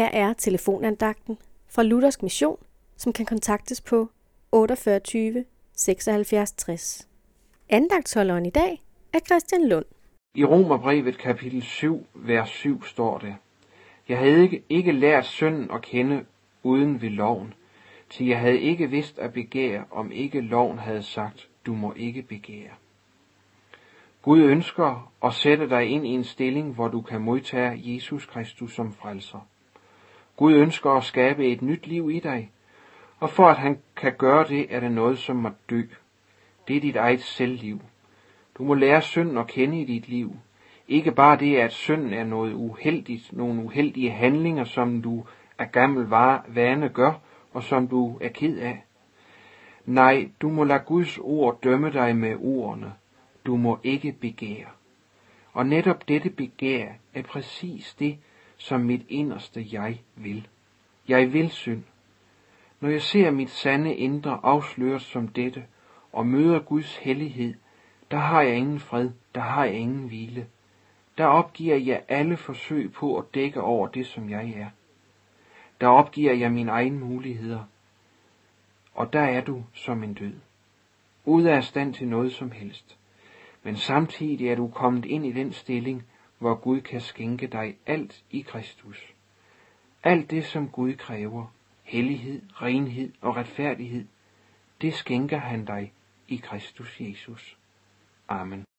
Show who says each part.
Speaker 1: Her er telefonandagten fra Luthersk Mission, som kan kontaktes på 48 76 60. Andagtsholderen i dag er Christian Lund.
Speaker 2: I Romerbrevet kapitel 7, vers 7 står det, Jeg havde ikke, ikke lært synden at kende uden ved loven, til jeg havde ikke vidst at begære, om ikke loven havde sagt, du må ikke begære. Gud ønsker at sætte dig ind i en stilling, hvor du kan modtage Jesus Kristus som frelser. Gud ønsker at skabe et nyt liv i dig, og for at han kan gøre det, er det noget, som må dø. Det er dit eget selvliv. Du må lære synden at kende i dit liv. Ikke bare det, at synden er noget uheldigt, nogle uheldige handlinger, som du af gammel vane gør, og som du er ked af. Nej, du må lade Guds ord dømme dig med ordene. Du må ikke begære. Og netop dette begær er præcis det, som mit inderste jeg vil. Jeg vil synd. Når jeg ser mit sande indre afsløret som dette, og møder Guds hellighed, der har jeg ingen fred, der har jeg ingen hvile. Der opgiver jeg alle forsøg på at dække over det, som jeg er. Der opgiver jeg mine egne muligheder. Og der er du som en død. Ude af stand til noget som helst. Men samtidig er du kommet ind i den stilling, hvor Gud kan skænke dig alt i Kristus. Alt det, som Gud kræver, hellighed, renhed og retfærdighed, det skænker han dig i Kristus Jesus. Amen.